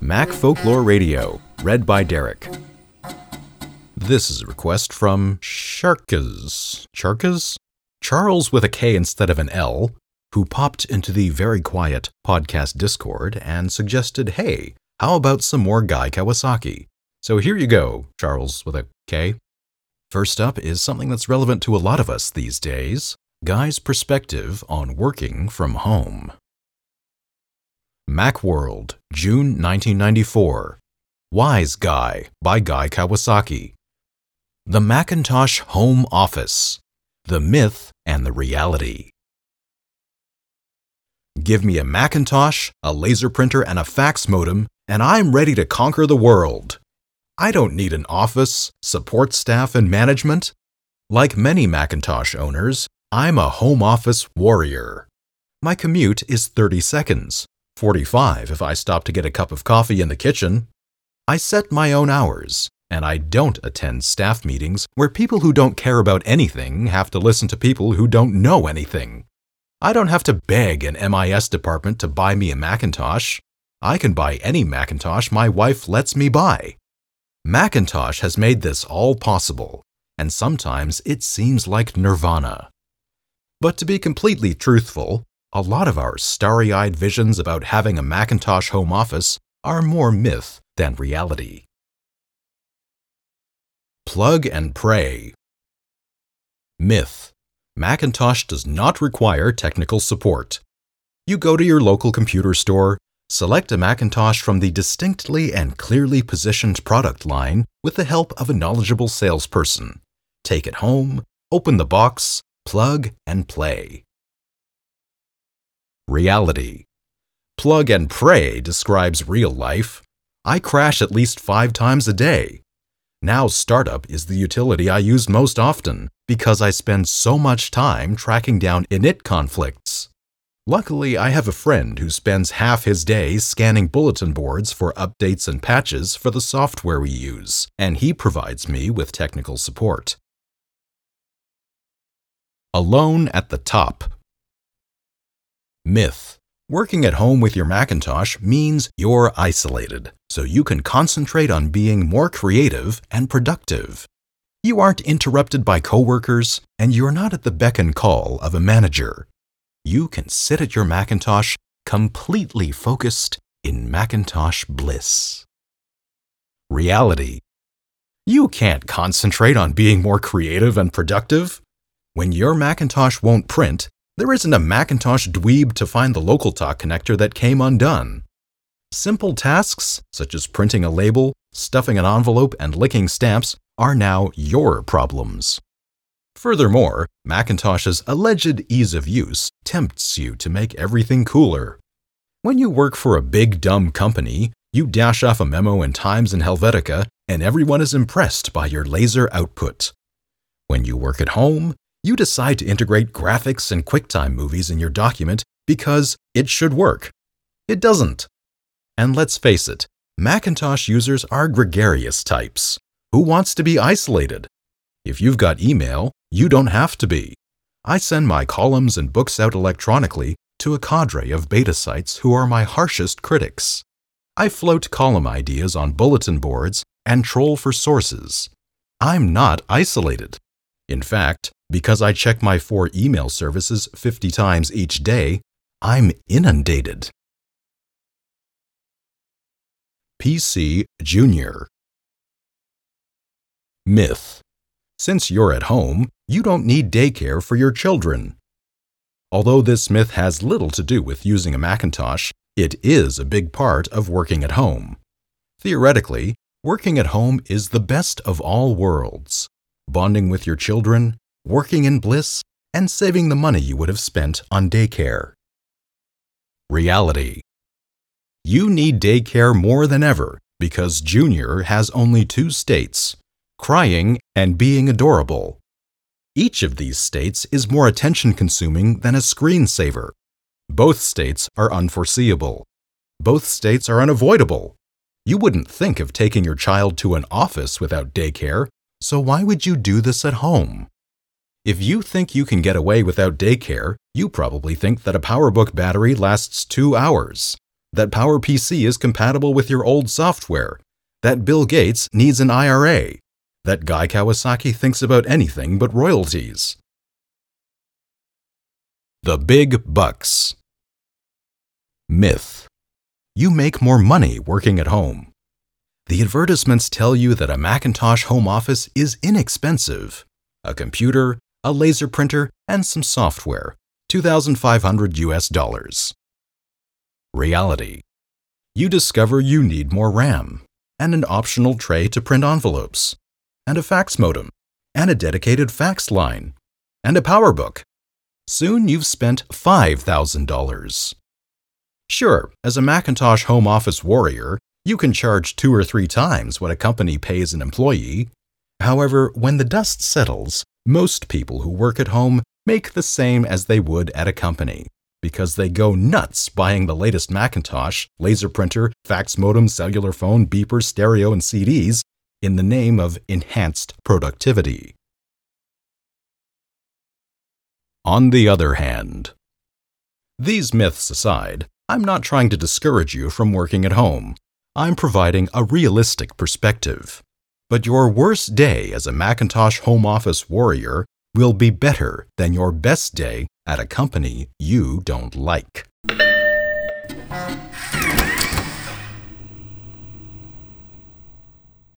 Mac Folklore Radio, read by Derek. This is a request from Sharkas. Sharkas? Charles with a K instead of an L, who popped into the very quiet podcast Discord and suggested, hey, how about some more Guy Kawasaki? So here you go, Charles with a K. First up is something that's relevant to a lot of us these days Guy's perspective on working from home. Macworld, June 1994. Wise Guy by Guy Kawasaki. The Macintosh Home Office The Myth and the Reality. Give me a Macintosh, a laser printer, and a fax modem, and I'm ready to conquer the world. I don't need an office, support staff, and management. Like many Macintosh owners, I'm a home office warrior. My commute is 30 seconds, 45 if I stop to get a cup of coffee in the kitchen. I set my own hours, and I don't attend staff meetings where people who don't care about anything have to listen to people who don't know anything. I don't have to beg an MIS department to buy me a Macintosh. I can buy any Macintosh my wife lets me buy. Macintosh has made this all possible, and sometimes it seems like nirvana. But to be completely truthful, a lot of our starry eyed visions about having a Macintosh home office are more myth than reality. Plug and pray. Myth Macintosh does not require technical support. You go to your local computer store, select a Macintosh from the distinctly and clearly positioned product line with the help of a knowledgeable salesperson. Take it home, open the box, plug, and play. Reality Plug and pray describes real life. I crash at least five times a day. Now, Startup is the utility I use most often because I spend so much time tracking down init conflicts. Luckily, I have a friend who spends half his day scanning bulletin boards for updates and patches for the software we use, and he provides me with technical support. Alone at the top. Myth Working at home with your Macintosh means you're isolated, so you can concentrate on being more creative and productive. You aren't interrupted by coworkers, and you're not at the beck and call of a manager. You can sit at your Macintosh completely focused in Macintosh bliss. Reality You can't concentrate on being more creative and productive. When your Macintosh won't print, there isn't a Macintosh dweeb to find the LocalTalk connector that came undone. Simple tasks, such as printing a label, stuffing an envelope, and licking stamps, are now your problems. Furthermore, Macintosh's alleged ease of use tempts you to make everything cooler. When you work for a big dumb company, you dash off a memo in Times and Helvetica, and everyone is impressed by your laser output. When you work at home, you decide to integrate graphics and QuickTime movies in your document because it should work. It doesn't. And let's face it, Macintosh users are gregarious types. Who wants to be isolated? If you've got email, you don't have to be. I send my columns and books out electronically to a cadre of beta sites who are my harshest critics. I float column ideas on bulletin boards and troll for sources. I'm not isolated. In fact, because I check my four email services 50 times each day, I'm inundated. PC Junior Myth Since you're at home, you don't need daycare for your children. Although this myth has little to do with using a Macintosh, it is a big part of working at home. Theoretically, working at home is the best of all worlds bonding with your children, working in bliss, and saving the money you would have spent on daycare. Reality You need daycare more than ever because Junior has only two states crying and being adorable. Each of these states is more attention consuming than a screensaver. Both states are unforeseeable. Both states are unavoidable. You wouldn't think of taking your child to an office without daycare, so why would you do this at home? If you think you can get away without daycare, you probably think that a PowerBook battery lasts two hours. that PowerPC is compatible with your old software, that Bill Gates needs an IRA, that Guy Kawasaki thinks about anything but royalties. The Big Bucks Myth You make more money working at home. The advertisements tell you that a Macintosh home office is inexpensive. A computer, a laser printer, and some software. 2500 US dollars. Reality. You discover you need more RAM, and an optional tray to print envelopes, and a fax modem, and a dedicated fax line, and a PowerBook. Soon you've spent $5,000. Sure, as a Macintosh home office warrior, you can charge two or three times what a company pays an employee. However, when the dust settles, most people who work at home make the same as they would at a company because they go nuts buying the latest Macintosh, laser printer, fax modem, cellular phone, beeper, stereo, and CDs in the name of enhanced productivity. On the other hand, these myths aside, I'm not trying to discourage you from working at home. I'm providing a realistic perspective. But your worst day as a Macintosh home office warrior will be better than your best day at a company you don't like.